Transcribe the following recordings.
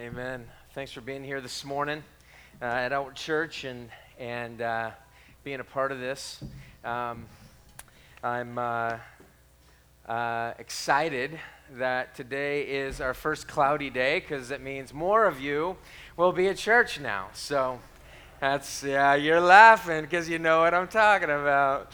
Amen. Thanks for being here this morning uh, at Outward Church and and uh, being a part of this. Um, I'm uh, uh excited that today is our first cloudy day because it means more of you will be at church now. So that's yeah, you're laughing because you know what I'm talking about.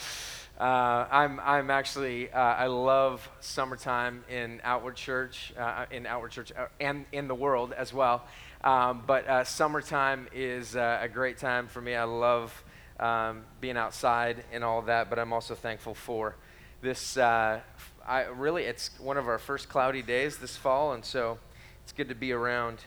Uh, I'm, I'm actually, uh, I love summertime in Outward Church, uh, in Outward Church, uh, and in the world as well. Um, but uh, summertime is uh, a great time for me. I love um, being outside and all that, but I'm also thankful for this. I really, it's one of our first cloudy days this fall, and so it's good to be around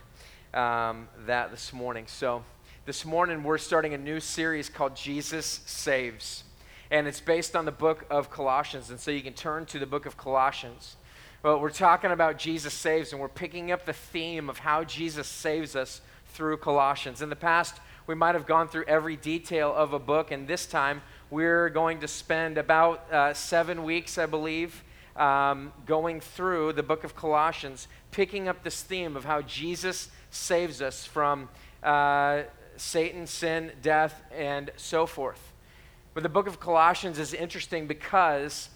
um, that this morning. So this morning we're starting a new series called Jesus Saves and it's based on the book of Colossians. And so you can turn to the book of Colossians. But we're talking about Jesus saves, and we're picking up the theme of how Jesus saves us through Colossians. In the past, we might have gone through every detail of a book, and this time we're going to spend about uh, seven weeks, I believe, um, going through the book of Colossians, picking up this theme of how Jesus saves us from uh, Satan, sin, death, and so forth. But the book of Colossians is interesting because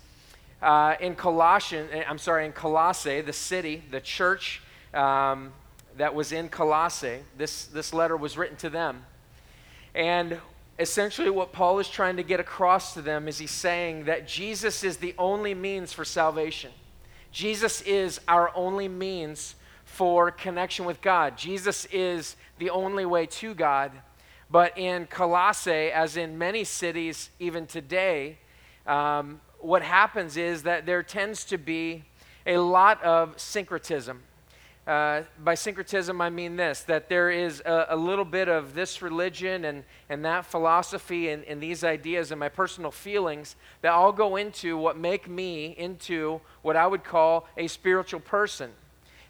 uh, in Colossian, eh, I'm sorry, in Colossae, the city, the church um, that was in Colossae, this, this letter was written to them. And essentially, what Paul is trying to get across to them is he's saying that Jesus is the only means for salvation. Jesus is our only means for connection with God. Jesus is the only way to God. But in Colossae, as in many cities even today, um, what happens is that there tends to be a lot of syncretism. Uh, by syncretism, I mean this that there is a, a, little bit of this religion and, and that philosophy and, and these ideas and my personal feelings that all go into what make me into what I would call a spiritual person.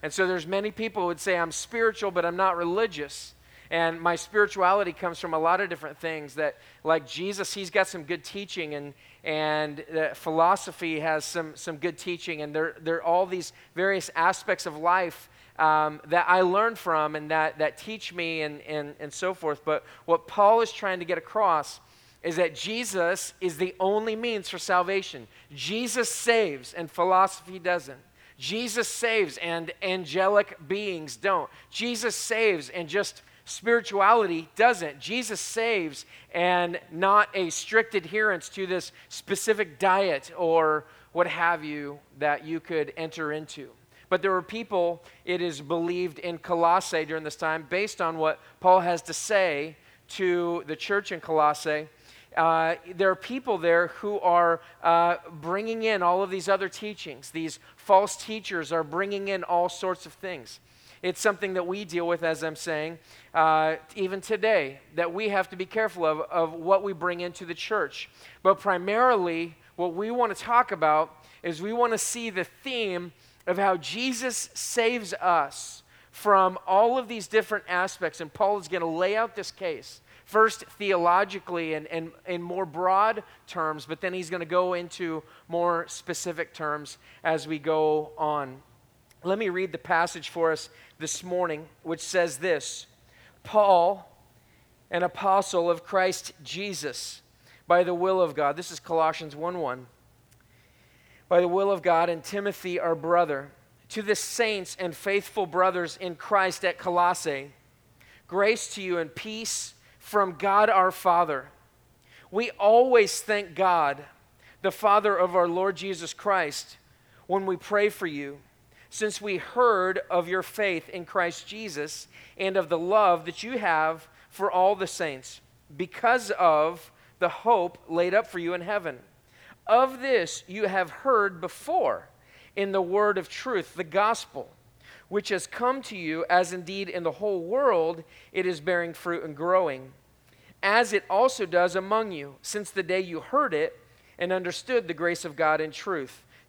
And so there's many people who would say, I'm spiritual, but I'm not religious. And my spirituality comes from a lot of different things that, like Jesus, he's got some good teaching, and, and philosophy has some, some good teaching, and there, there are all these various aspects of life um, that I learn from and that, that teach me and, and, and so forth. But what Paul is trying to get across is that Jesus is the only means for salvation. Jesus saves, and philosophy doesn't. Jesus saves, and angelic beings don't. Jesus saves, and just Spirituality doesn't. Jesus saves and not a strict adherence to this specific diet or what have you that you could enter into. But there were people, it is believed in Colossae during this time, based on what Paul has to say to the church in Colossae. Uh, there are people there who are uh, bringing in all of these other teachings. These false teachers are bringing in all sorts of things. It's something that we deal with, as I'm saying, uh, even today, that we have to be careful of, of what we bring into the church. But primarily, what we want to talk about is we want to see the theme of how Jesus saves us from all of these different aspects. And Paul is going to lay out this case. First, theologically and, and in more broad terms, but then he's going to go into more specific terms as we go on. Let me read the passage for us this morning, which says this Paul, an apostle of Christ Jesus, by the will of God. This is Colossians 1 1. By the will of God, and Timothy, our brother, to the saints and faithful brothers in Christ at Colossae, grace to you and peace from God our Father. We always thank God, the Father of our Lord Jesus Christ, when we pray for you since we heard of your faith in Christ Jesus and of the love that you have for all the saints, because of the hope laid up for you in heaven. Of this you have heard before in the word of truth, the gospel, which has come to you, as indeed in the whole world it is bearing fruit and growing, as it also does among you, since the day you heard it and understood the grace of God in truth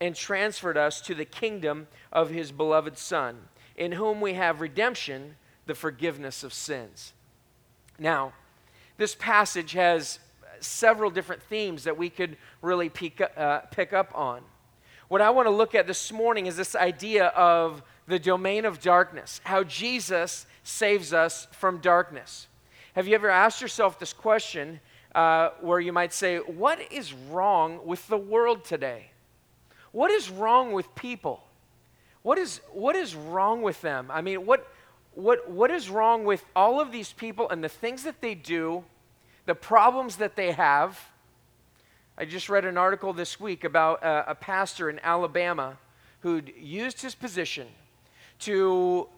and transferred us to the kingdom of his beloved Son, in whom we have redemption, the forgiveness of sins. Now, this passage has several different themes that we could really pick, uh, pick up on. What I want to look at this morning is this idea of the domain of darkness, how Jesus saves us from darkness. Have you ever asked yourself this question uh, where you might say, What is wrong with the world today? What is wrong with people? What is, what is wrong with them? I mean, what, what, what is wrong with all of these people and the things that they do, the problems that they have? I just read an article this week about a, a pastor in Alabama who'd used his position to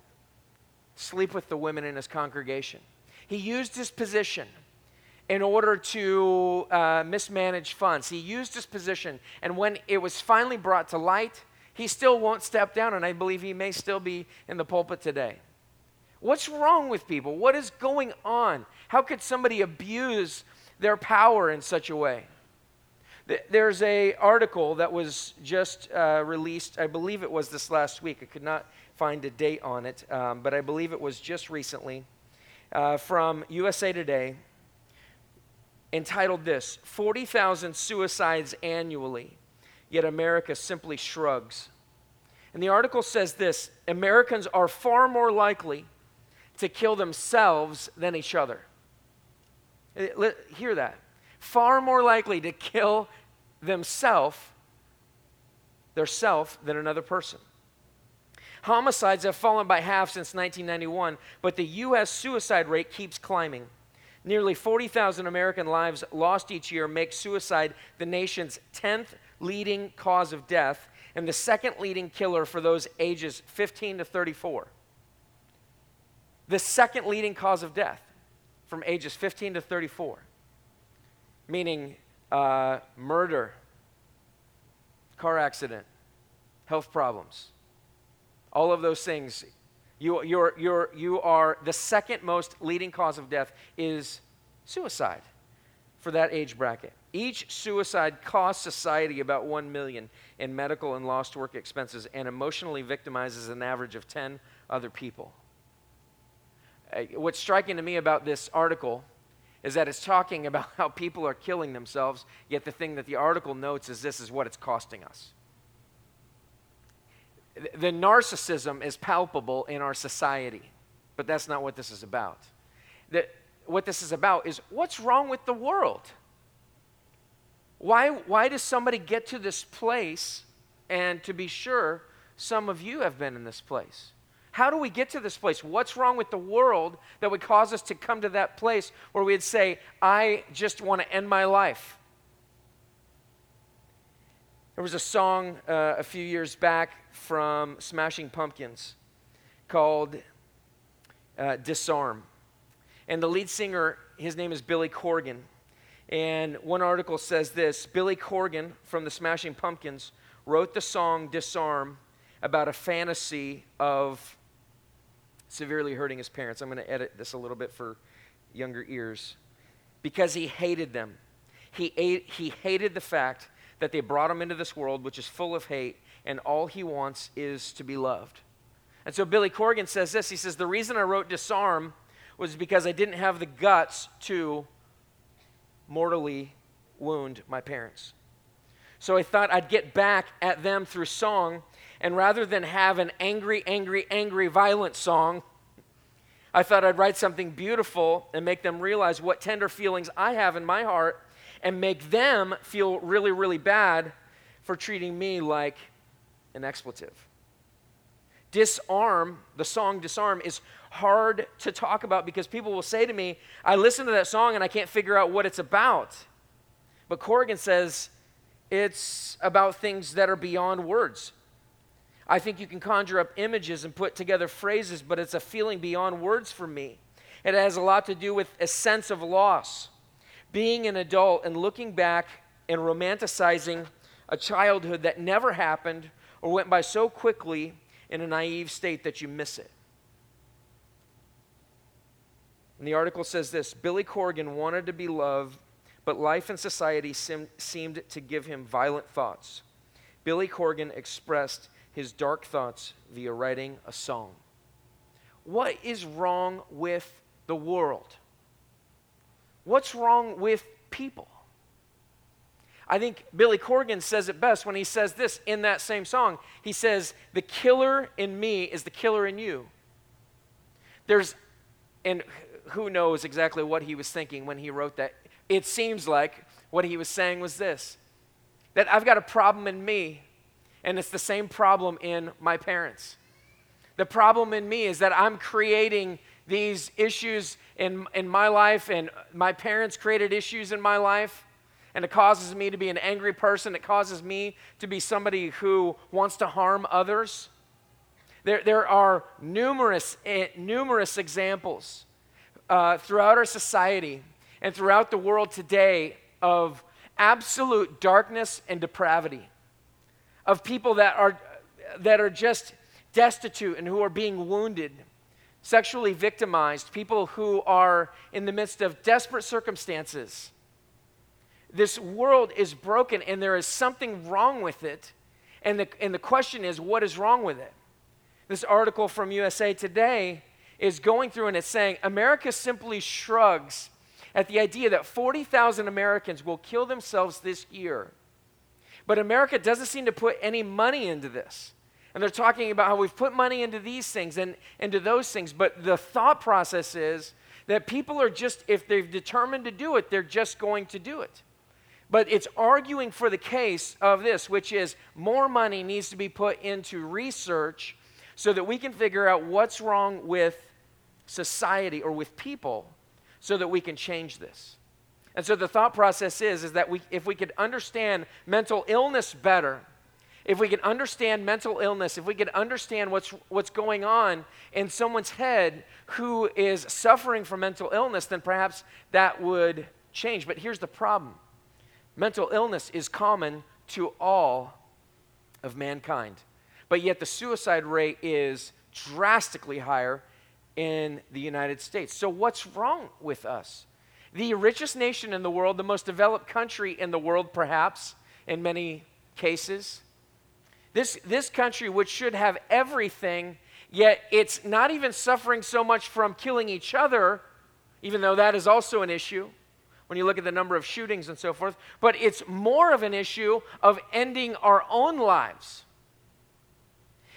sleep with the women in his congregation. He used his position in order to uh, mismanage funds. He used his position, and when it was finally brought to light, he still won't step down, and I believe he may still be in the pulpit today. What's wrong with people? What is going on? How could somebody abuse their power in such a way? There's a article that was just uh, released. I believe it was this last week. I could not find a date on it, um, but I believe it was just recently uh, from USA Today entitled this 40,000 suicides annually, yet America simply shrugs. And the article says this Americans are far more likely to kill themselves than each other. Uh, hear that. Far more likely to kill themselves, their self, than another person. Homicides have fallen by half since 1991, but the U.S. suicide rate keeps climbing. Nearly 40,000 American lives lost each year make suicide the nation's 10th leading cause of death and the second leading killer for those ages 15 to 34. The second leading cause of death from ages 15 to 34, meaning uh, murder, car accident, health problems. All of those things. You, you're, you're, you are the second most leading cause of death is suicide for that age bracket. Each suicide costs society about 1 million in medical and lost work expenses and emotionally victimizes an average of 10 other people. Uh, what's striking to me about this article is that it's talking about how people are killing themselves, yet the thing that the article notes is this is what it's costing us. The narcissism is palpable in our society, but that's not what this is about. The, what this is about is what's wrong with the world? Why, why does somebody get to this place? And to be sure, some of you have been in this place. How do we get to this place? What's wrong with the world that would cause us to come to that place where we'd say, I just want to end my life? There was a song uh, a few years back from Smashing Pumpkins called uh, Disarm. And the lead singer, his name is Billy Corgan. And one article says this Billy Corgan from the Smashing Pumpkins wrote the song Disarm about a fantasy of severely hurting his parents. I'm going to edit this a little bit for younger ears. Because he hated them. He, ate, he hated the fact that they brought him into this world, which is full of hate, and all he wants is to be loved. And so Billy Corgan says this He says, The reason I wrote Disarm was because I didn't have the guts to mortally wound my parents. So I thought I'd get back at them through song and rather than have an angry, angry, angry, violent song, I thought I'd write something beautiful and make them realize what tender feelings I have in my heart and make them feel really, really bad for treating me like an expletive. Disarm, the song Disarm, is hard to talk about because people will say to me, I listen to that song and I can't figure out what it's about. But Corrigan says it's about things that are beyond words. I think you can conjure up images and put together phrases, but it's a feeling beyond words for me. It has a lot to do with a sense of loss. Being an adult and looking back and romanticizing a childhood that never happened or went by so quickly in a naive state that you miss it. And the article says this Billy Corgan wanted to be loved, but life and society sim- seemed to give him violent thoughts. Billy Corgan expressed his dark thoughts via writing a song. What is wrong with the world? What's wrong with people? I think Billy Corgan says it best when he says this in that same song. He says, The killer in me is the killer in you. There's, and who knows exactly what he was thinking when he wrote that. It seems like what he was saying was this that I've got a problem in me, and it's the same problem in my parents. The problem in me is that I'm creating these issues in, in my life, and my parents created issues in my life and it causes me to be an angry person. It causes me to be somebody who wants to harm others. There, there are numerous, uh, numerous examples uh, throughout our society and throughout the world today of absolute darkness and depravity, of people that are, that are just destitute and who are being wounded, sexually victimized, people who are in the midst of desperate circumstances this world is broken and there is something wrong with it. And the, and the question is, what is wrong with it? This article from USA Today is going through and it's saying America simply shrugs at the idea that 40,000 Americans will kill themselves this year. But America doesn't seem to put any money into this. And they're talking about how we've put money into these things and into those things. But the thought process is that people are just, if they've determined to do it, they're just going to do it. But it's arguing for the case of this, which is more money needs to be put into research so that we can figure out what's wrong with society or with people so that we can change this. And so the thought process is, is that we, if we could understand mental illness better, if we could understand mental illness, if we could understand what's, what's going on in someone's head who is suffering from mental illness, then perhaps that would change. But here's the problem Mental illness is common to all of mankind. But yet the suicide rate is drastically higher in the United States. So, what's wrong with us? The richest nation in the world, the most developed country in the world, perhaps, in many cases. This, this country, which should have everything, yet it's not even suffering so much from killing each other, even though that is also an issue when you look at the number of shootings and so forth, but it's more of an issue of ending our own lives.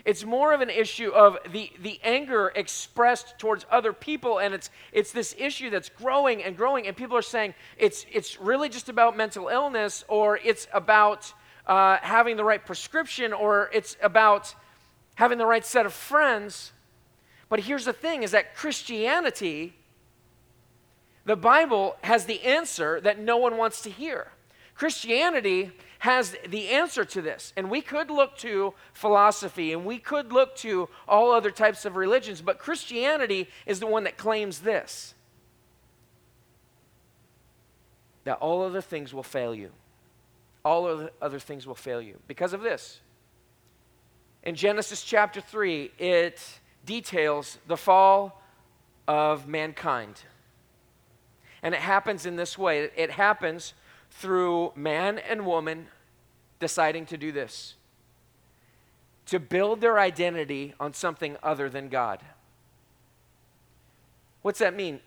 It's more of an issue of the, the anger expressed towards other people, and it's, it's this issue that's growing and growing, and people are saying it's, it's really just about mental illness, or it's about uh, having the right prescription, or it's about having the right set of friends. But here's the thing is that Christianity the Bible has the answer that no one wants to hear. Christianity has the answer to this. And we could look to philosophy and we could look to all other types of religions, but Christianity is the one that claims this that all other things will fail you. All other, things will fail you because of this. In Genesis chapter 3, it details the fall of mankind. And it happens in this way it happens through man and woman deciding to do this to build their identity on something other than God. What's that mean?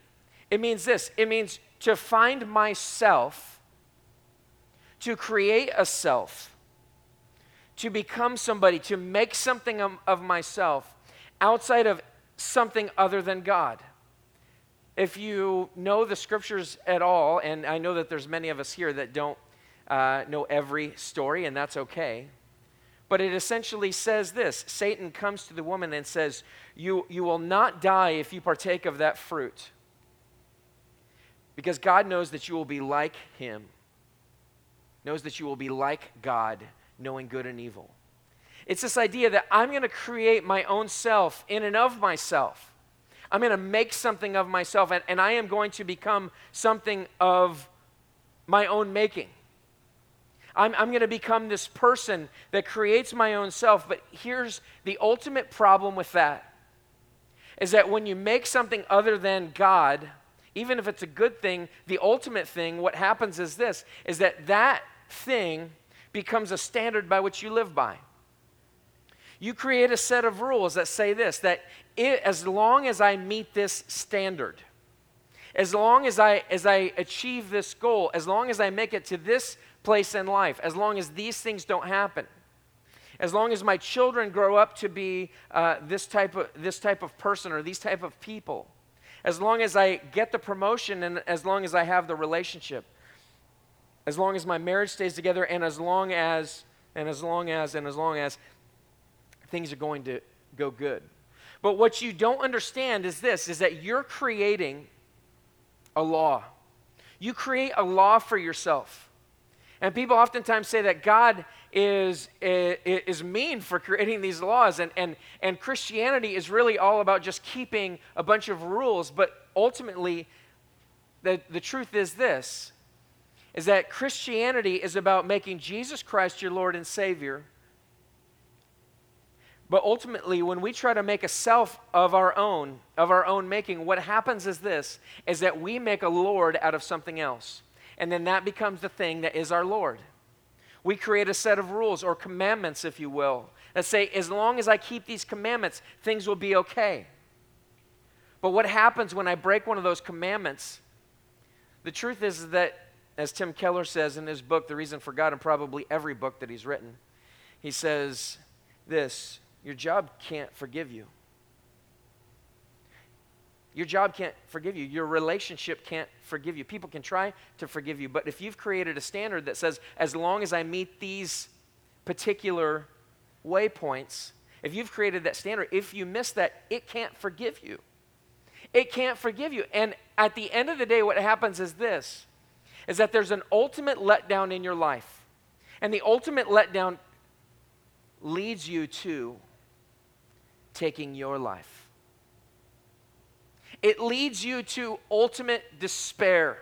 It means this it means to find myself, to create a self, to become somebody, to make something of, myself outside of something other than God. If you know the scriptures at all, and I know that there's many of us here that don't uh, know every story, and that's okay. But it essentially says this Satan comes to the woman and says, you, you will not die if you partake of that fruit. Because God knows that you will be like him, knows that you will be like God, knowing good and evil. It's this idea that I'm going to create my own self in and of myself. I'm going to make something of myself, and, and I am going to become something of my own making. I'm, I'm going to become this person that creates my own self. But here's the ultimate problem with that is that when you make something other than God, even if it's a good thing, the ultimate thing, what happens is this is that that thing becomes a standard by which you live by. You create a set of rules that say this that it, as long as I meet this standard, as long as I as I achieve this goal, as long as I make it to this place in life, as long as these things don't happen, as long as my children grow up to be uh, this, type of, this type of person or these type of people, as long as I get the promotion and as long as I have the relationship, as long as my marriage stays together and as long as, and as long as, and as long as things are going to go good. But what you don't understand is this, is that you're creating a law. You create a law for yourself. And people oftentimes say that God is, is, mean for creating these laws, and, and, and Christianity is really all about just keeping a bunch of rules. But ultimately, the, the truth is this is that Christianity is about making Jesus Christ your Lord and Savior. But ultimately, when we try to make a self of our own, of our own making, what happens is this is that we make a Lord out of something else and then that becomes the thing that is our Lord. We create a set of rules or commandments, if you will, that say, as long as I keep these commandments, things will be okay. But what happens when I break one of those commandments? The truth is that, as Tim Keller says in his book, The Reason for God, and probably every book that he's written, he says this Your job can't forgive you. Your job can't forgive you. Your relationship can't forgive you. People can try to forgive you, but if you've created a standard that says, as long as I meet these particular waypoints, if you've created that standard, if you miss that, it can't forgive you. It can't forgive you. And at the end of the day, what happens is this is that there's an ultimate letdown in your life. And the ultimate letdown leads you to taking your life it leads you to ultimate despair.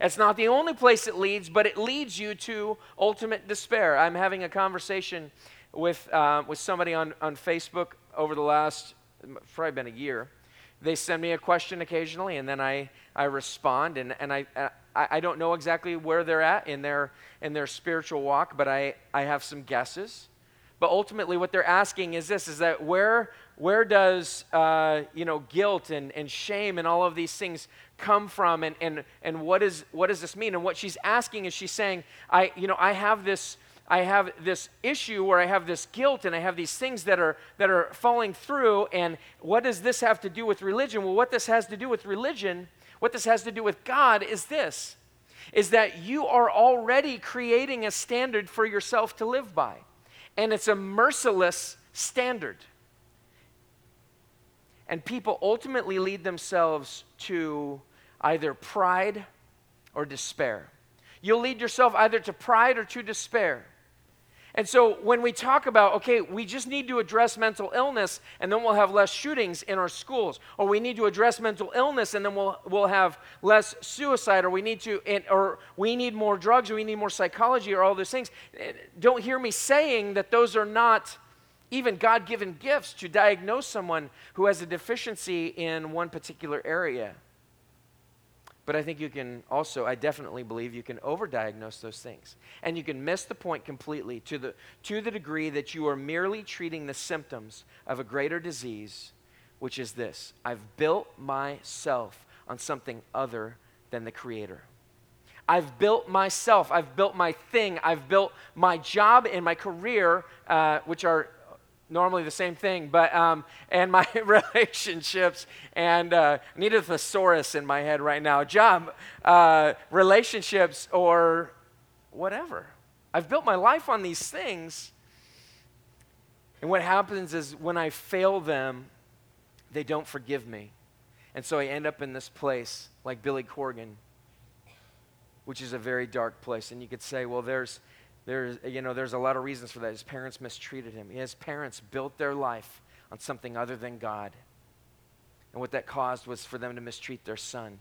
It's not the only place it leads, but it leads you to ultimate despair. I'm having a conversation with, uh, with somebody on, on Facebook over the last, probably been a year. They send me a question occasionally, and then I, I respond, and, and I, I, I don't know exactly where they're at in their, in their spiritual walk, but I, I have some guesses. But ultimately, what they're asking is this: is that where where does uh, you know guilt and, and shame and all of these things come from, and and and what is what does this mean? And what she's asking is she's saying, I you know I have this. I have this issue where I have this guilt and I have these things that are that are falling through and what does this have to do with religion? Well, what this has to do with religion, what this has to do with God is this is that you are already creating a standard for yourself to live by and it's a merciless standard. And people ultimately lead themselves to either pride or despair. You'll lead yourself either to pride or to despair. And so when we talk about, okay, we just need to address mental illness and then we'll have less shootings in our schools, or we need to address mental illness and then we'll, we'll have less suicide, or we need to, or we need more drugs, or we need more psychology, or all those things. Don't hear me saying that those are not even God given gifts to diagnose someone who has a deficiency in one particular area. But I think you can also, I definitely believe you can overdiagnose those things. And you can miss the point completely to the, to the degree that you are merely treating the symptoms of a greater disease, which is this I've built myself on something other than the Creator. I've built myself, I've built my thing, I've built my job and my career, uh, which are normally the same thing, but um, and my relationships and uh, I need a thesaurus in my head right now. Job, uh, relationships, or whatever. I've built my life on these things, And what happens is when I fail them, they don't forgive me. And so I end up in this place like Billy Corgan, which is a very dark place. And you could say, well, there's, there's, you know, there's a lot of reasons for that. His parents mistreated him. His parents built their life on something other than God. And what that caused was for them to mistreat their son.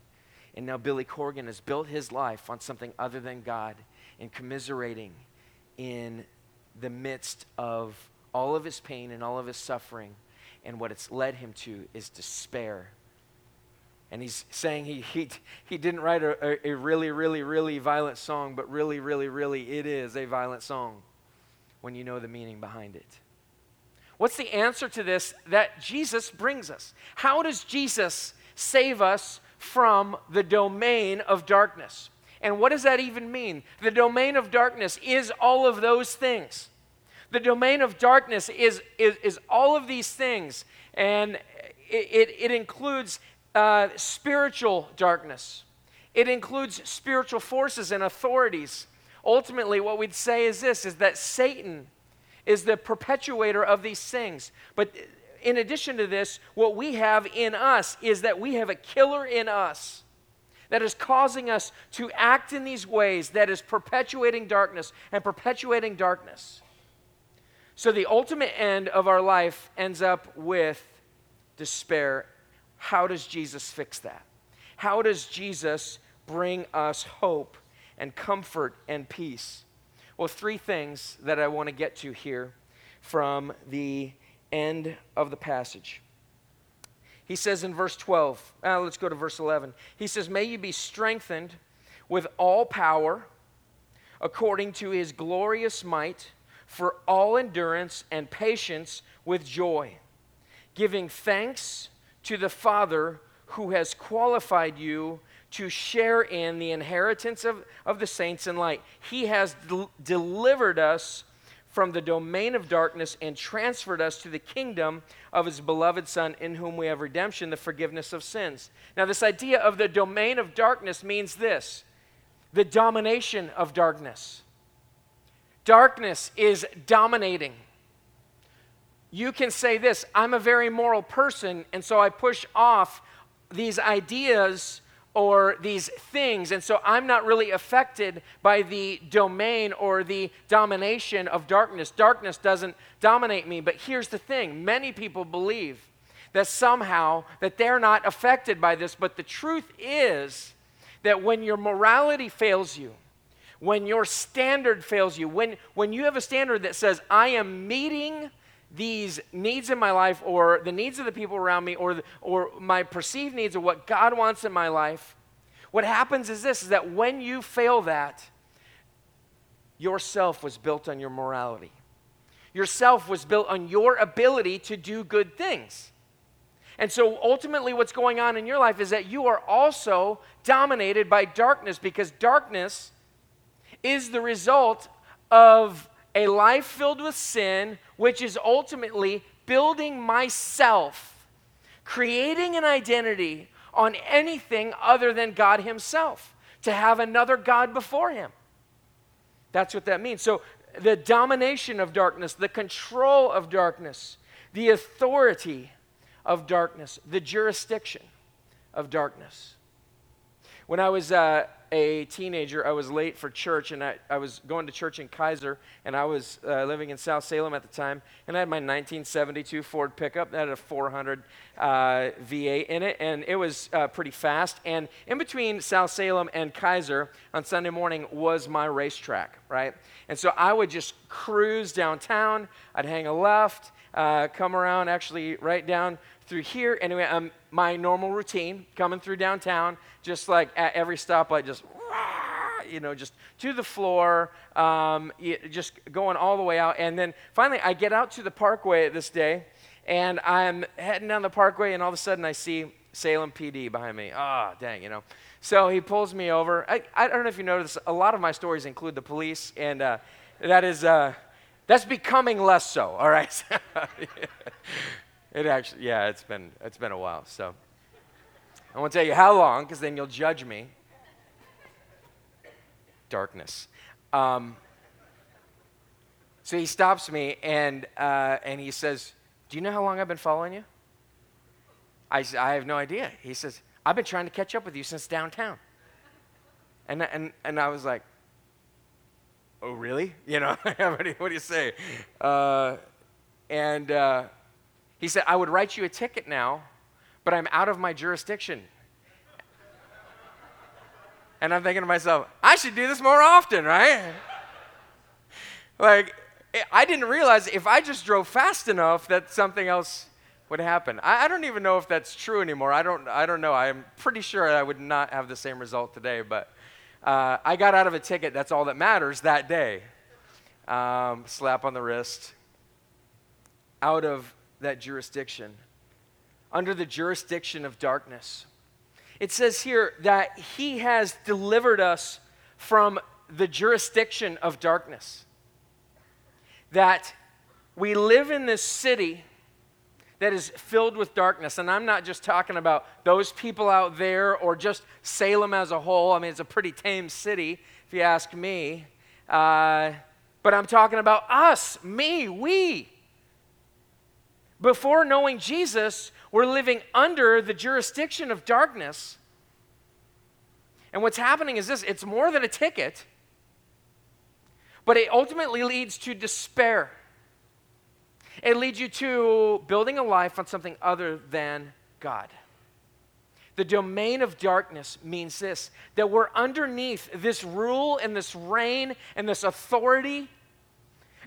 And now Billy Corgan has built his life on something other than God and commiserating in the midst of all of his pain and all of his suffering. And what it's led him to is despair. And he's saying he, he, he didn't write a, a really, really, really violent song, but really, really, really, it is a violent song when you know the meaning behind it. What's the answer to this that Jesus brings us? How does Jesus save us from the domain of darkness? And what does that even mean? The domain of darkness is all of those things. The domain of darkness is, is, is all of these things, and it, it, it includes uh, spiritual darkness, it includes spiritual forces and authorities. Ultimately, what we'd say is this is that Satan is the perpetuator of these things. But in addition to this, what we have in us is that we have a killer in us that is causing us to act in these ways that is perpetuating darkness and perpetuating darkness. So the ultimate end of our life ends up with despair. How does Jesus fix that? How does Jesus bring us hope and comfort and peace? Well, three things that I want to get to here from the end of the passage. He says in verse 12, uh, let's go to verse 11. He says, May you be strengthened with all power according to his glorious might for all endurance and patience with joy, giving thanks to the Father who has qualified you to share in the inheritance of, of the saints in light. He has del- delivered us from the domain of darkness and transferred us to the kingdom of his beloved Son, in whom we have redemption, the forgiveness of sins. Now, this idea of the domain of darkness means this the domination of darkness. Darkness is dominating. You can say this I'm a very moral person, and so I push off these ideas or these things. And so I'm not really affected by the domain or the domination of darkness. Darkness doesn't dominate me. But here's the thing many people believe that somehow that they're not affected by this, but the truth is that when your morality fails you, when your standard fails you, when, when you have a standard that says, I am meeting these needs in my life or the needs of the people around me or, or my perceived needs or what God wants in my life, what happens is this is that when you fail that, yourself was built on your morality. Yourself was built on your ability to do good things. And so ultimately, what's going on in your life is that you are also dominated by darkness because darkness is the result of a life filled with sin, which is ultimately building myself, creating an identity on anything other than God Himself, to have another God before Him. That's what that means. So, the domination of darkness, the control of darkness, the authority of darkness, the jurisdiction of darkness. When I was uh, a teenager, I was late for church, and I, I was going to church in Keizer, and I was uh, living in South Salem at the time, and I had my 1972 Ford pickup that had a 400 uh, V8 in it, and it was uh, pretty fast. And in between South Salem and Keizer on Sunday morning was my racetrack, right? And so I would just cruise downtown. I'd hang a left, uh, come around, actually right down through here. Anyway, um, my normal routine coming through downtown, just like at every stoplight, just you know, just to the floor, um, just going all the way out. And then finally, I get out to the parkway this day, and I'm heading down the parkway, and all of a sudden, I see Salem PD behind me. Ah, oh, dang, you know. So he pulls me over. I, I don't know if you noticed, a lot of my stories include the police, and uh, that is uh, that's becoming less so. All right. It actually, yeah, it's been it's been a while. So I won't tell you how long, because then you'll judge me. Darkness. Um, So he stops me and, uh, and he says, Do you know how long I've been following you? I, I have no idea. He says, I've been trying to catch up with you since downtown. And, and, and I was like, Oh, really? You know, what, do you, what do you say? Uh, and uh, he said, I would write you a ticket now, but I'm out of my jurisdiction. And I'm thinking to myself, I should do this more often, right? like, I didn't realize if I just drove fast enough that something else would happen. I, I, don't even know if that's true anymore. I don't, I don't know. I'm pretty sure I would not have the same result today, but uh, I got out of a ticket. That's all that matters that day. Um, slap on the wrist. Out of that jurisdiction, under the jurisdiction of darkness. It says here that he has delivered us from the jurisdiction of darkness. That we live in this city that is filled with darkness. And I'm not just talking about those people out there or just Salem as a whole. I mean, it's a pretty tame city, if you ask me. Uh, but I'm talking about us, me, we. Before knowing Jesus, we're living under the jurisdiction of darkness. And what's happening is this it's more than a ticket, but it ultimately leads to despair. It leads you to building a life on something other than God. The domain of darkness means this that we're underneath this rule and this reign and this authority.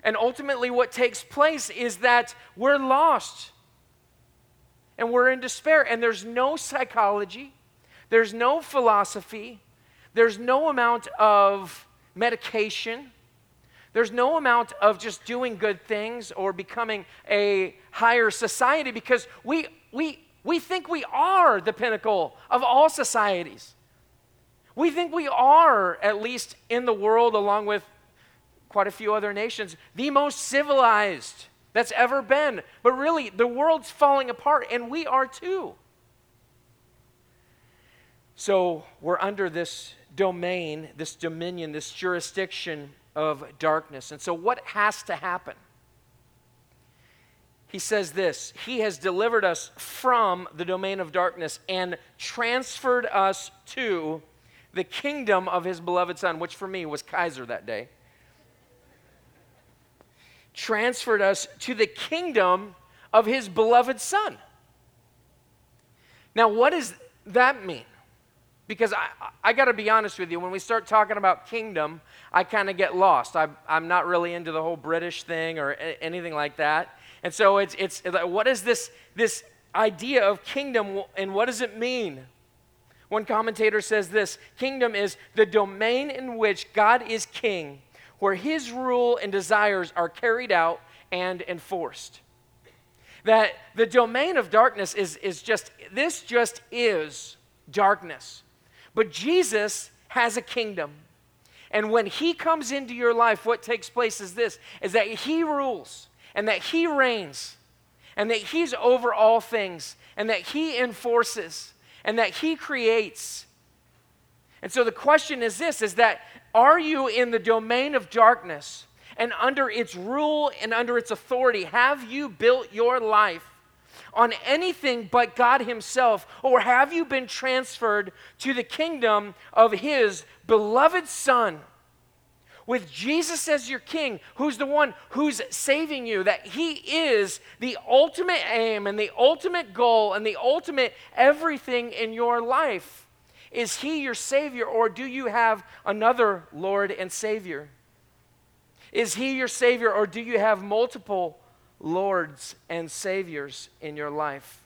And ultimately, what takes place is that we're lost and we're in despair. And there's no psychology, there's no philosophy, there's no amount of medication, there's no amount of just doing good things or becoming a higher society because we, we, we think we are the pinnacle of all societies. We think we are, at least in the world, along with quite a few other nations, the most civilized that's ever been. But really, the world's falling apart, and we are too. So we're under this domain, this dominion, this jurisdiction of darkness. And so, what has to happen? He says this He has delivered us from the domain of darkness and transferred us to the kingdom of his beloved Son, which for me was Keizer that day. Transferred us to the kingdom of his beloved Son. Now, what does that mean? Because I, I got to be honest with you, when we start talking about kingdom, I kind of get lost. I, I'm not really into the whole British thing or a, anything like that. And so it's, it's what is this, this idea of kingdom and what does it mean? One commentator says this Kingdom is the domain in which God is king, where his rule and desires are carried out and enforced. That the domain of darkness is, is just, this just is darkness. But Jesus has a kingdom. And when he comes into your life, what takes place is this is that he rules and that he reigns and that he's over all things and that he enforces and that he creates. And so the question is this is that are you in the domain of darkness and under its rule and under its authority have you built your life on anything but God Himself? Or have you been transferred to the kingdom of His beloved Son? With Jesus as your king, who's the one who's saving you, that He is the ultimate aim and the ultimate goal and the ultimate everything in your life. Is He your Savior, or do you have another Lord and Savior? Is He your Savior, or do you have multiple lords and saviors in your life.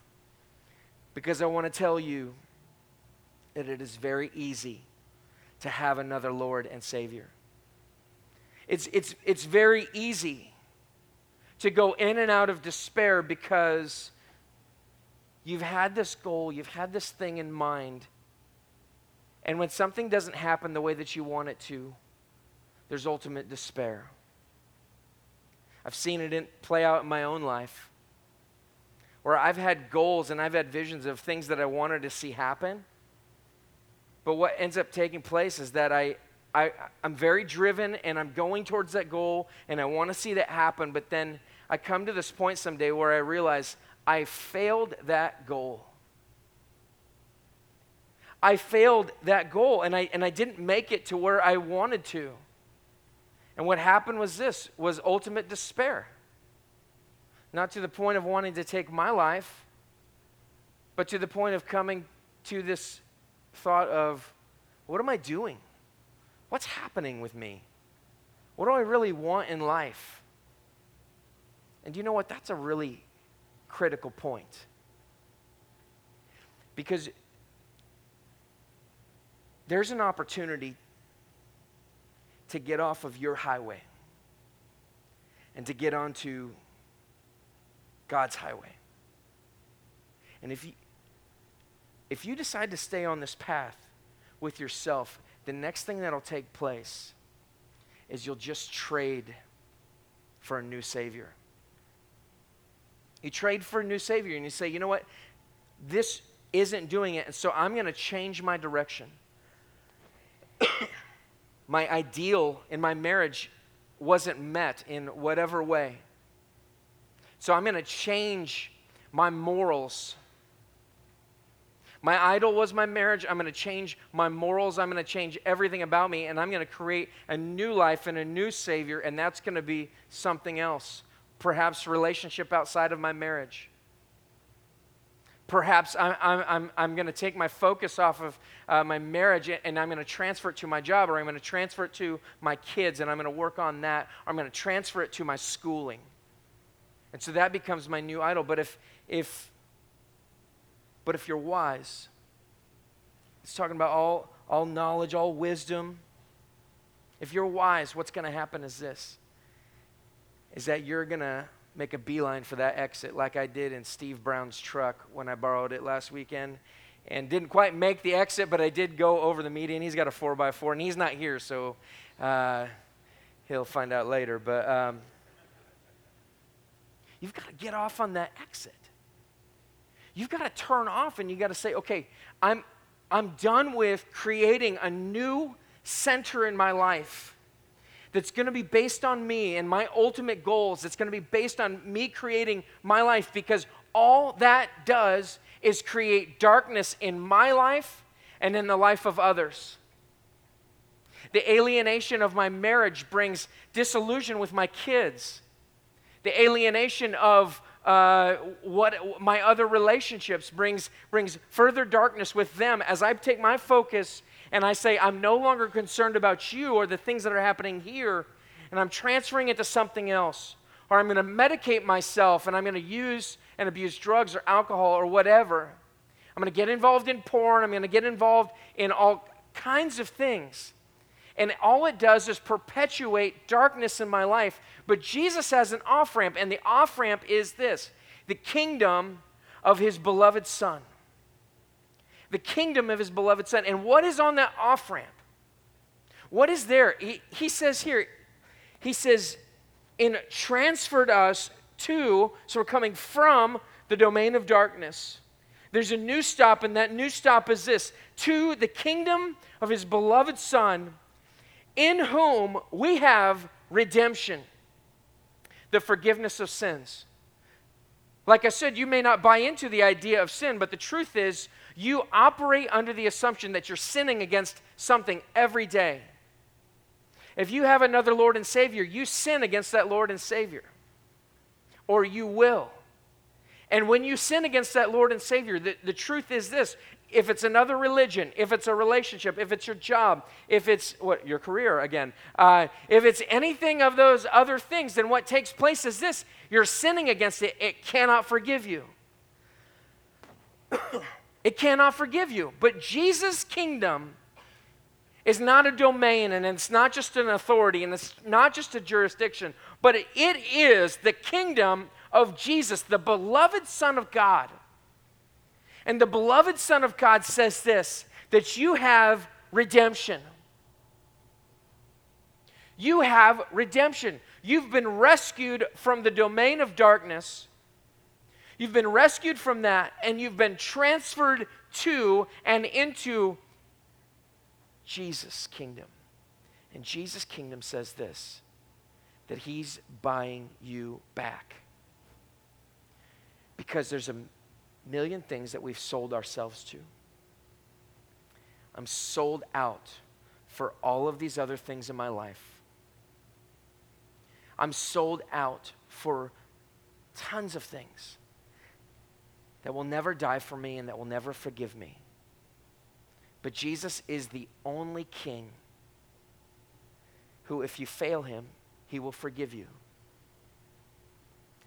Because I want to tell you that it is very easy to have another Lord and Savior. It's, it's, it's very easy to go in and out of despair because you've had this goal, you've had this thing in mind, and when something doesn't happen the way that you want it to, there's ultimate despair. I've seen it in, play out in my own life where I've had goals and I've had visions of things that I wanted to see happen. But what ends up taking place is that I, I, I'm very driven and I'm going towards that goal and I want to see that happen, but then I come to this point someday where I realize I failed that goal. I failed that goal and I, and I didn't make it to where I wanted to. And what happened was this was ultimate despair. Not to the point of wanting to take my life, but to the point of coming to this thought of what am I doing? What's happening with me? What do I really want in life? And you know what? That's a really critical point. Because there's an opportunity to get off of your highway and to get onto God's highway. And if you, if you decide to stay on this path with yourself, the next thing that'll take place is you'll just trade for a new Savior. You trade for a new Savior and you say, you know what? This isn't doing it, and so I'm going to change my direction. My ideal in my marriage wasn't met in whatever way. So I'm going to change my morals. My idol was my marriage. I'm going to change my morals. I'm going to change everything about me, and I'm going to create a new life and a new Savior, and that's going to be something else. Perhaps relationship outside of my marriage. Perhaps I'm, I'm, I'm going to take my focus off of uh, my marriage and I'm going to transfer it to my job, or I'm going to transfer it to my kids and I'm going to work on that, or I'm going to transfer it to my schooling. And so that becomes my new idol. But if, if, but if you're wise, it's talking about all, all knowledge, all wisdom. If you're wise, what's going to happen is this is that you're going to make a beeline for that exit like I did in Steve Brown's truck when I borrowed it last weekend. And didn't quite make the exit, but I did go over the median. He's got a 4x4, and he's not here, so uh, he'll find out later. But um, you've got to get off on that exit. You've got to turn off and you've got to say, okay, I'm, I'm done with creating a new center in my life that's going to be based on me and my ultimate goals, that's going to be based on me creating my life because all that does is create darkness in my life and in the life of others. The alienation of my marriage brings disillusion with my kids. The alienation of uh, what my other relationships brings brings further darkness with them as I take my focus and I say, I'm no longer concerned about you or the things that are happening here, and I'm transferring it to something else. Or I'm going to medicate myself and I'm going to use and abuse drugs or alcohol or whatever. I'm going to get involved in porn. I'm going to get involved in all kinds of things. And all it does is perpetuate darkness in my life. But Jesus has an off ramp, and the off ramp is this the kingdom of his beloved Son the kingdom of his beloved Son. And what is on that off ramp? What is there? He, he says here, he says, in transferred us to, so we're coming from the domain of darkness. There's a new stop, and that new stop is this to the kingdom of his beloved Son, in whom we have redemption, the forgiveness of sins. Like I said, you may not buy into the idea of sin, but the truth is, you operate under the assumption that you're sinning against something every day. If you have another Lord and Savior, you sin against that Lord and Savior, or you will. And when you sin against that Lord and Savior, the, the truth is this if it's another religion, if it's a relationship, if it's your job, if it's what your career again, uh, if it's anything of those other things, then what takes place is this: you're sinning against it. It cannot forgive you. It cannot forgive you. But Jesus' kingdom is not a domain and it's not just an authority and it's not just a jurisdiction, but it is the kingdom of Jesus, the beloved Son of God. And the beloved Son of God says this that you have redemption. You have redemption. You've been rescued from the domain of darkness You've been rescued from that and you've been transferred to and into Jesus' kingdom. And Jesus' kingdom says this that he's buying you back. Because there's a million things that we've sold ourselves to. I'm sold out for all of these other things in my life. I'm sold out for tons of things that will never die for me and that will never forgive me. But Jesus is the only king who, if you fail him, he will forgive you.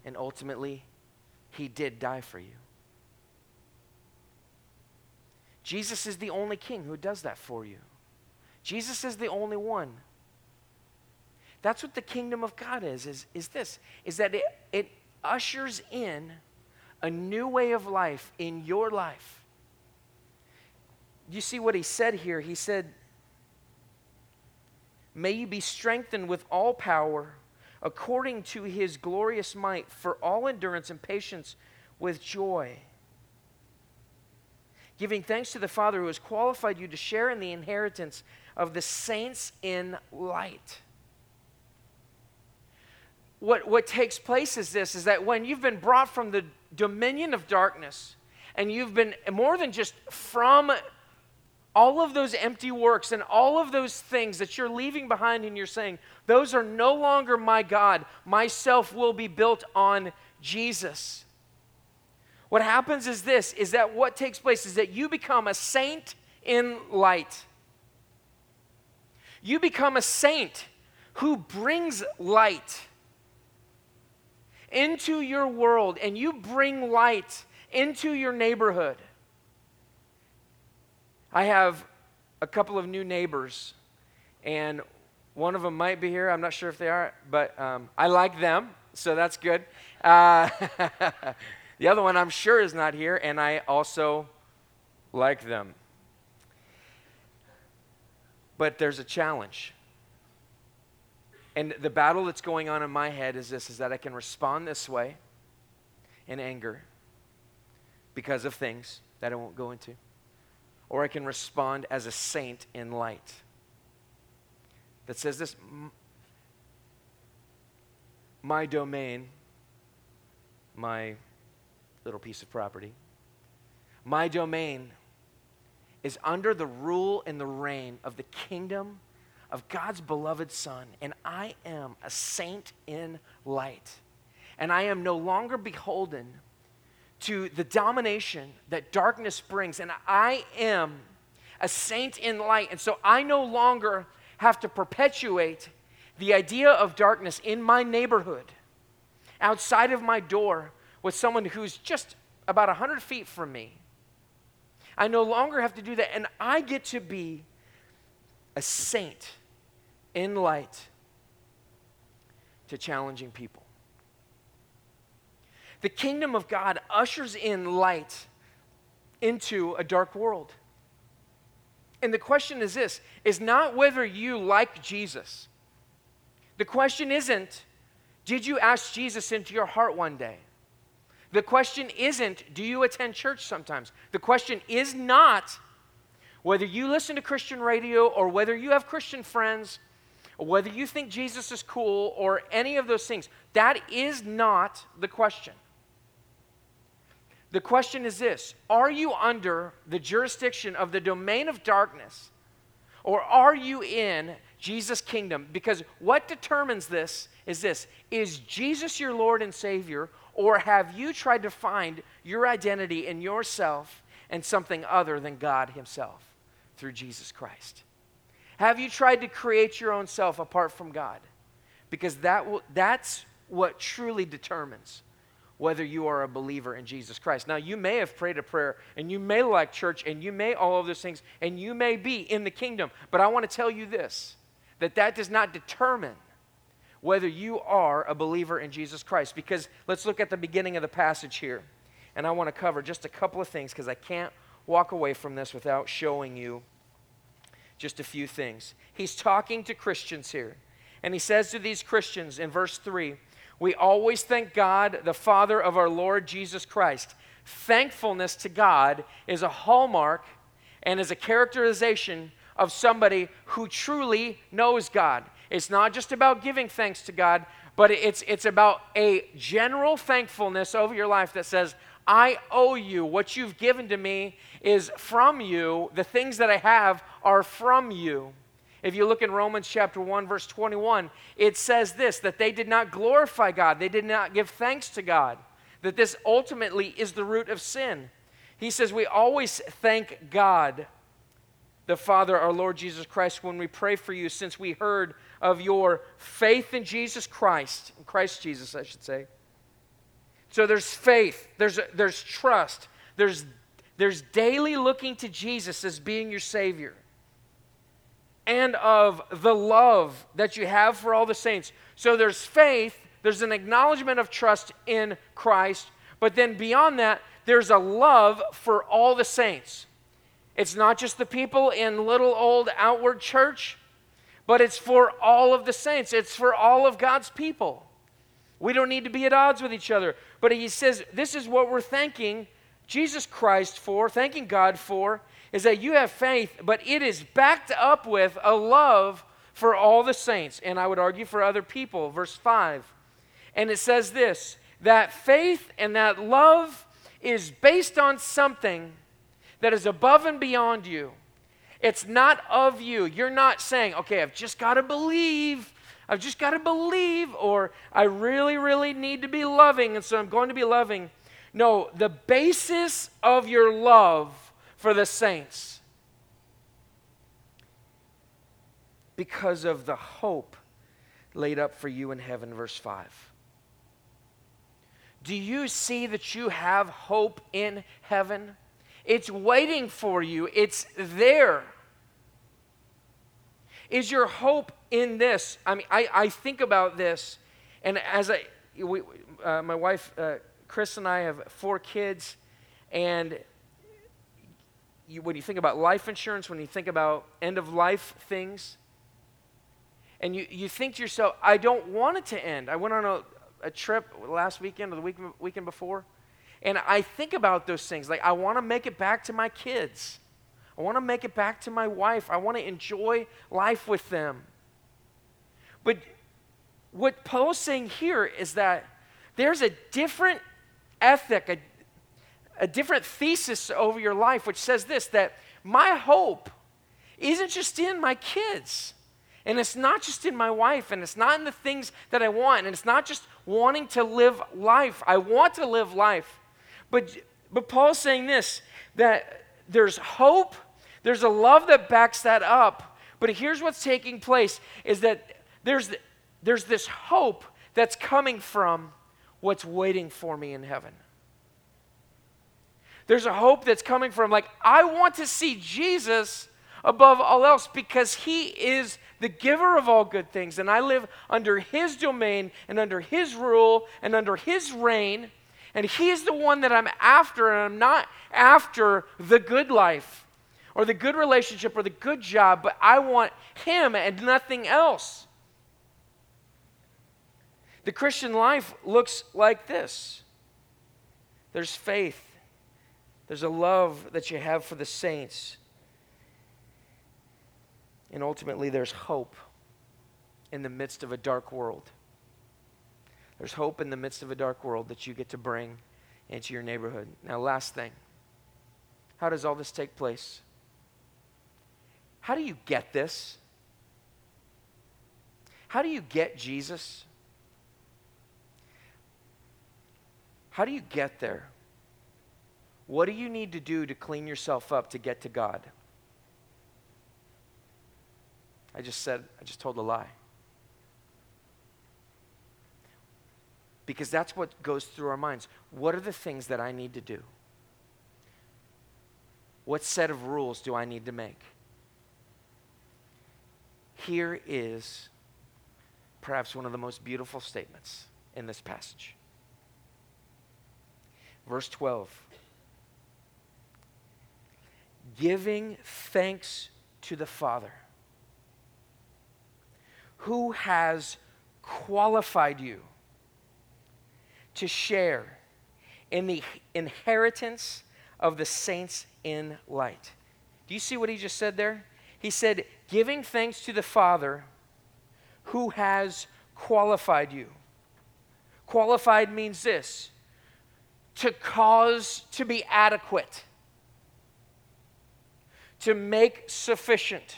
And ultimately, he did die for you. Jesus is the only king who does that for you. Jesus is the only one. That's what the kingdom of God is, is, is this, is that it, it ushers in a new way of life in your life. You see what he said here? He said, May you be strengthened with all power according to his glorious might for all endurance and patience with joy. Giving thanks to the Father who has qualified you to share in the inheritance of the saints in light. What, what takes place is this is that when you've been brought from the dominion of darkness and you've been more than just from all of those empty works and all of those things that you're leaving behind and you're saying, those are no longer my God. Myself will be built on Jesus. What happens is this is that what takes place is that you become a saint in light. You become a saint who brings light into your world and you bring light into your neighborhood. I have a couple of new neighbors, and one of them might be here. I'm not sure if they are, but um, I like them, so that's good. Uh, the other one I'm sure is not here, and I also like them. But there's a challenge. And the battle that's going on in my head is this is that I can respond this way in anger because of things that I won't go into or I can respond as a saint in light. That says this my domain, my little piece of property, my domain is under the rule and the reign of the kingdom of God's beloved Son, and I am a saint in light. And I am no longer beholden to the domination that darkness brings. And I am a saint in light. And so I no longer have to perpetuate the idea of darkness in my neighborhood, outside of my door, with someone who's just about 100 feet from me. I no longer have to do that. And I get to be a saint in light to challenging people. The kingdom of God ushers in light into a dark world. And the question is this is not whether you like Jesus. The question isn't, did you ask Jesus into your heart one day? The question isn't, do you attend church sometimes? The question is not whether you listen to Christian radio or whether you have Christian friends whether you think Jesus is cool or any of those things. That is not the question. The question is this Are you under the jurisdiction of the domain of darkness? Or are you in Jesus' kingdom? Because what determines this is this Is Jesus your Lord and Savior? Or have you tried to find your identity in yourself and something other than God Himself through Jesus Christ? Have you tried to create your own self apart from God? Because that will, that's what truly determines whether you are a believer in Jesus Christ. Now, you may have prayed a prayer and you may like church and you may all of those things and you may be in the kingdom, but I want to tell you this that that does not determine whether you are a believer in Jesus Christ. Because let's look at the beginning of the passage here. And I want to cover just a couple of things because I can't walk away from this without showing you just a few things. He's talking to Christians here. And he says to these Christians in verse 3 we always thank God, the Father of our Lord Jesus Christ. Thankfulness to God is a hallmark and is a characterization of somebody who truly knows God. It's not just about giving thanks to God, but it's, it's about a general thankfulness over your life that says, I owe you. What you've given to me is from you. The things that I have are from you. If you look in Romans chapter 1, verse 21, it says this that they did not glorify God, they did not give thanks to God, that this ultimately is the root of sin. He says, We always thank God, the Father, our Lord Jesus Christ, when we pray for you, since we heard of your faith in Jesus Christ, in Christ Jesus, I should say. So there's faith, there's, there's trust, there's, there's daily looking to Jesus as being your Savior and of the love that you have for all the saints. So there's faith, there's an acknowledgement of trust in Christ, but then beyond that, there's a love for all the saints. It's not just the people in little old outward church, but it's for all of the saints, it's for all of God's people. We don't need to be at odds with each other. But he says, This is what we're thanking Jesus Christ for, thanking God for, is that you have faith, but it is backed up with a love for all the saints, and I would argue for other people. Verse 5. And it says this that faith and that love is based on something that is above and beyond you. It's not of you. You're not saying, okay, I've just got to believe. I've just got to believe, or I really, really need to be loving, and so I'm going to be loving. No, the basis of your love for the saints because of the hope laid up for you in heaven, verse 5. Do you see that you have hope in heaven? It's waiting for you, it's there. Is your hope in this? I mean, I, I think about this, and as I, we, uh, my wife, uh, Chris, and I have four kids, and you, when you think about life insurance, when you think about end of life things, and you, you think to yourself, I don't want it to end. I went on a, a trip last weekend or the week, weekend before, and I think about those things. Like, I want to make it back to my kids. I want to make it back to my wife. I want to enjoy life with them. But what Paul's saying here is that there's a different ethic, a a different thesis over your life, which says this that my hope isn't just in my kids. And it's not just in my wife, and it's not in the things that I want, and it's not just wanting to live life. I want to live life. But, but Paul's saying this that there's hope, there's a love that backs that up. But here's what's taking place is that there's, there's this hope that's coming from what's waiting for me in heaven. There's a hope that's coming from, like, I want to see Jesus above all else because he is the giver of all good things. And I live under his domain and under his rule and under his reign. And he's the one that I'm after, and I'm not after the good life or the good relationship or the good job, but I want him and nothing else. The Christian life looks like this there's faith there's a love that you have for the saints. And ultimately, there's hope in the midst of a dark world. There's hope in the midst of a dark world that you get to bring into your neighborhood. Now, last thing how does all this take place? How do you get this? How do you get Jesus? How do you get there? What do you need to do to clean yourself up to get to God? I just said, I just told a lie. Because that's what goes through our minds. What are the things that I need to do? What set of rules do I need to make? Here is perhaps one of the most beautiful statements in this passage. Verse 12 giving thanks to the Father who has qualified you to share in the inheritance of the saints in light. Do you see what he just said there? He said, giving thanks to the Father who has qualified you. Qualified means this to cause to be adequate, to make sufficient,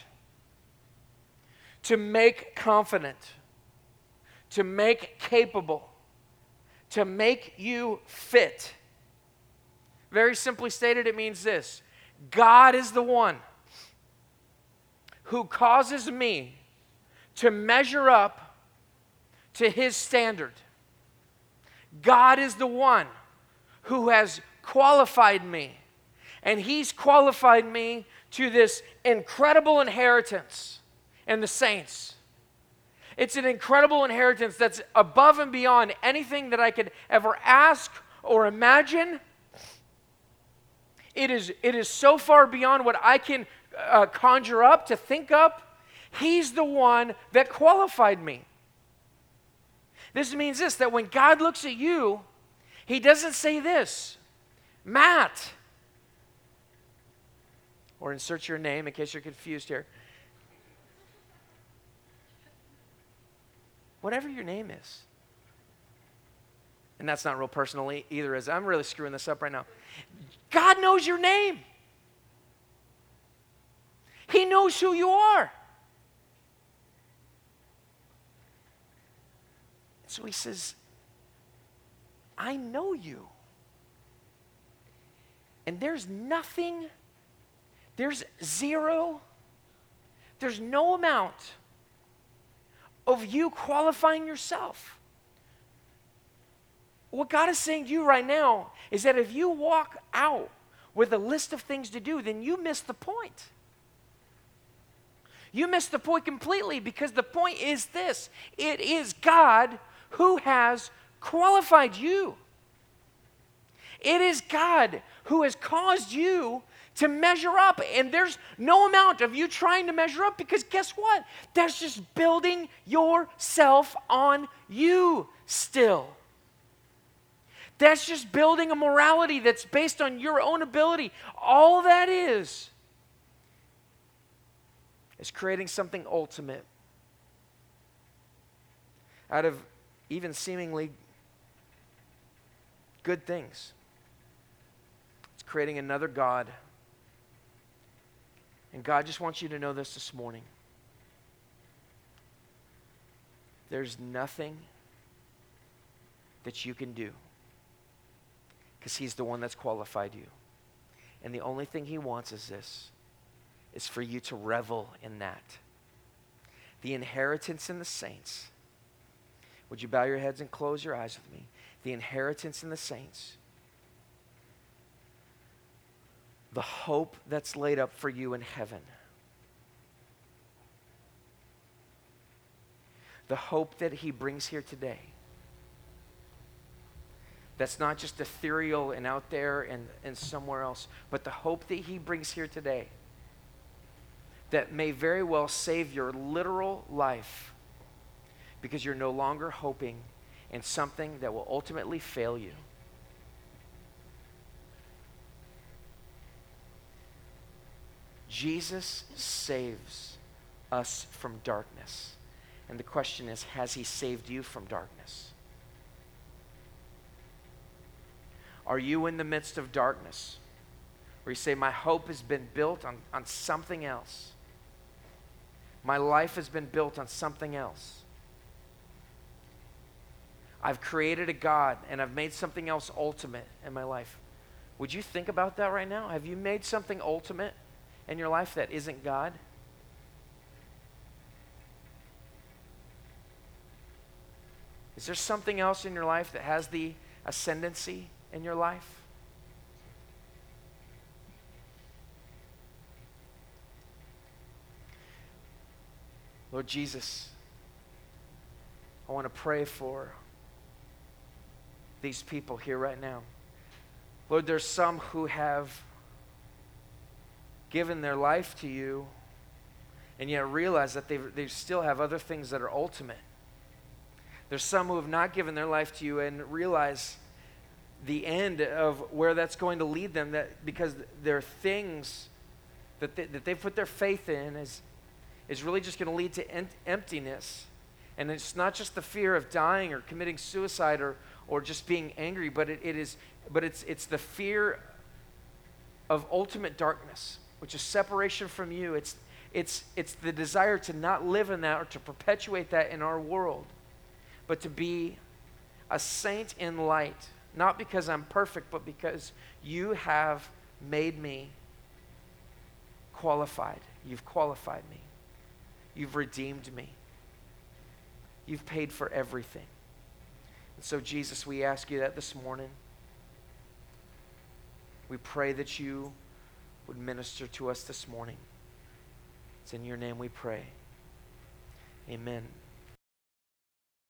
to make confident, to make capable, to make you fit. Very simply stated, it means this God is the one who causes me to measure up to his standard. God is the one who has qualified me, and he's qualified me to this incredible inheritance in the saints. It's an incredible inheritance that's above and beyond anything that I could ever ask or imagine. It is, it is so far beyond what I can uh, conjure up to think up. He's the one that qualified me. This means this that when God looks at you, he doesn't say this, Matt, or insert your name in case you're confused here. Whatever your name is. And that's not real personal either, as I'm really screwing this up right now. God knows your name. He knows who you are. So he says, I know you. And there's nothing, there's zero, there's no amount of you qualifying yourself. What God is saying to you right now is that if you walk out with a list of things to do, then you miss the point. You miss the point completely because the point is this it is God who has qualified you. It is God who has caused you to measure up. And there's no amount of you trying to measure up because guess what? That's just building yourself on you still. That's just building a morality that's based on your own ability. All that is is creating something ultimate out of even seemingly good things. It's creating another God. And God just wants you to know this this morning. There's nothing that you can do because He's the one that's qualified you. And the only thing He wants is this is for you to revel in that. The inheritance in the saints would you bow your heads and close your eyes with me? The inheritance in the saints. The hope that's laid up for you in heaven. The hope that he brings here today. That's not just ethereal and out there and, and somewhere else, but the hope that he brings here today that may very well save your literal life because you're no longer hoping in something that will ultimately fail you. Jesus saves us from darkness. And the question is has he saved you from darkness? Are you in the midst of darkness where you say, My hope has been built on, on something else? My life has been built on something else. I've created a God and I've made something else ultimate in my life. Would you think about that right now? Have you made something ultimate in your life that isn't God? Is there something else in your life that has the ascendancy in your life? Lord Jesus, I want to pray for these people here right now. Lord, there's some who have given their life to you and yet realize that they, they still have other things that are ultimate. There's some who have not given their life to you and realize the end of where that's going to lead them that because there are things that, they, that they've put their faith in is, is really just going to lead to emptiness. And it's not just the fear of dying or committing suicide or, or just being angry, but it, it is but it's, it's the fear of ultimate darkness, which is separation from you. It's, it's, it's the desire to not live in that or to perpetuate that in our world, but to be a saint in light, not because I'm perfect, but because you have made me qualified. You've qualified me. You've redeemed me. You've paid for everything. And so, Jesus, we ask you that this morning. We pray that you would minister to us this morning. It's in your name we pray. Amen.